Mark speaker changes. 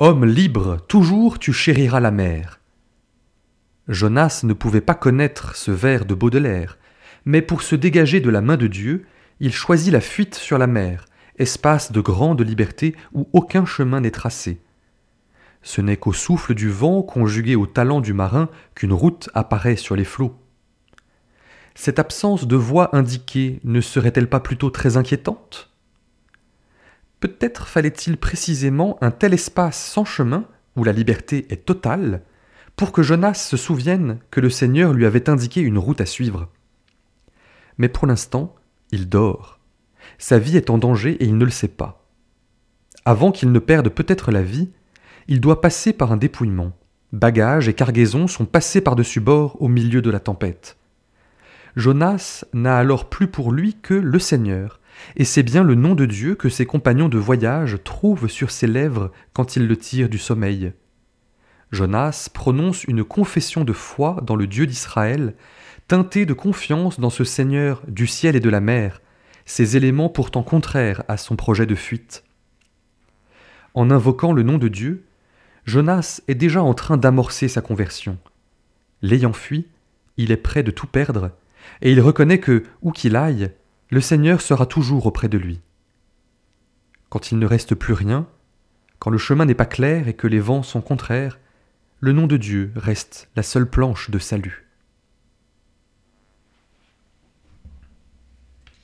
Speaker 1: Homme libre, toujours tu chériras la mer. Jonas ne pouvait pas connaître ce vers de Baudelaire, mais pour se dégager de la main de Dieu, il choisit la fuite sur la mer, espace de grande liberté où aucun chemin n'est tracé. Ce n'est qu'au souffle du vent conjugué au talent du marin qu'une route apparaît sur les flots. Cette absence de voie indiquée ne serait-elle pas plutôt très inquiétante? Peut-être fallait-il précisément un tel espace sans chemin, où la liberté est totale, pour que Jonas se souvienne que le Seigneur lui avait indiqué une route à suivre. Mais pour l'instant, il dort. Sa vie est en danger et il ne le sait pas. Avant qu'il ne perde peut-être la vie, il doit passer par un dépouillement. Bagages et cargaisons sont passés par-dessus bord au milieu de la tempête. Jonas n'a alors plus pour lui que le Seigneur, et c'est bien le nom de Dieu que ses compagnons de voyage trouvent sur ses lèvres quand ils le tirent du sommeil. Jonas prononce une confession de foi dans le Dieu d'Israël, teintée de confiance dans ce Seigneur du ciel et de la mer, ces éléments pourtant contraires à son projet de fuite. En invoquant le nom de Dieu, Jonas est déjà en train d'amorcer sa conversion. L'ayant fui, il est prêt de tout perdre, et il reconnaît que, où qu'il aille, le Seigneur sera toujours auprès de lui. Quand il ne reste plus rien, quand le chemin n'est pas clair et que les vents sont contraires, le nom de Dieu reste la seule planche de salut.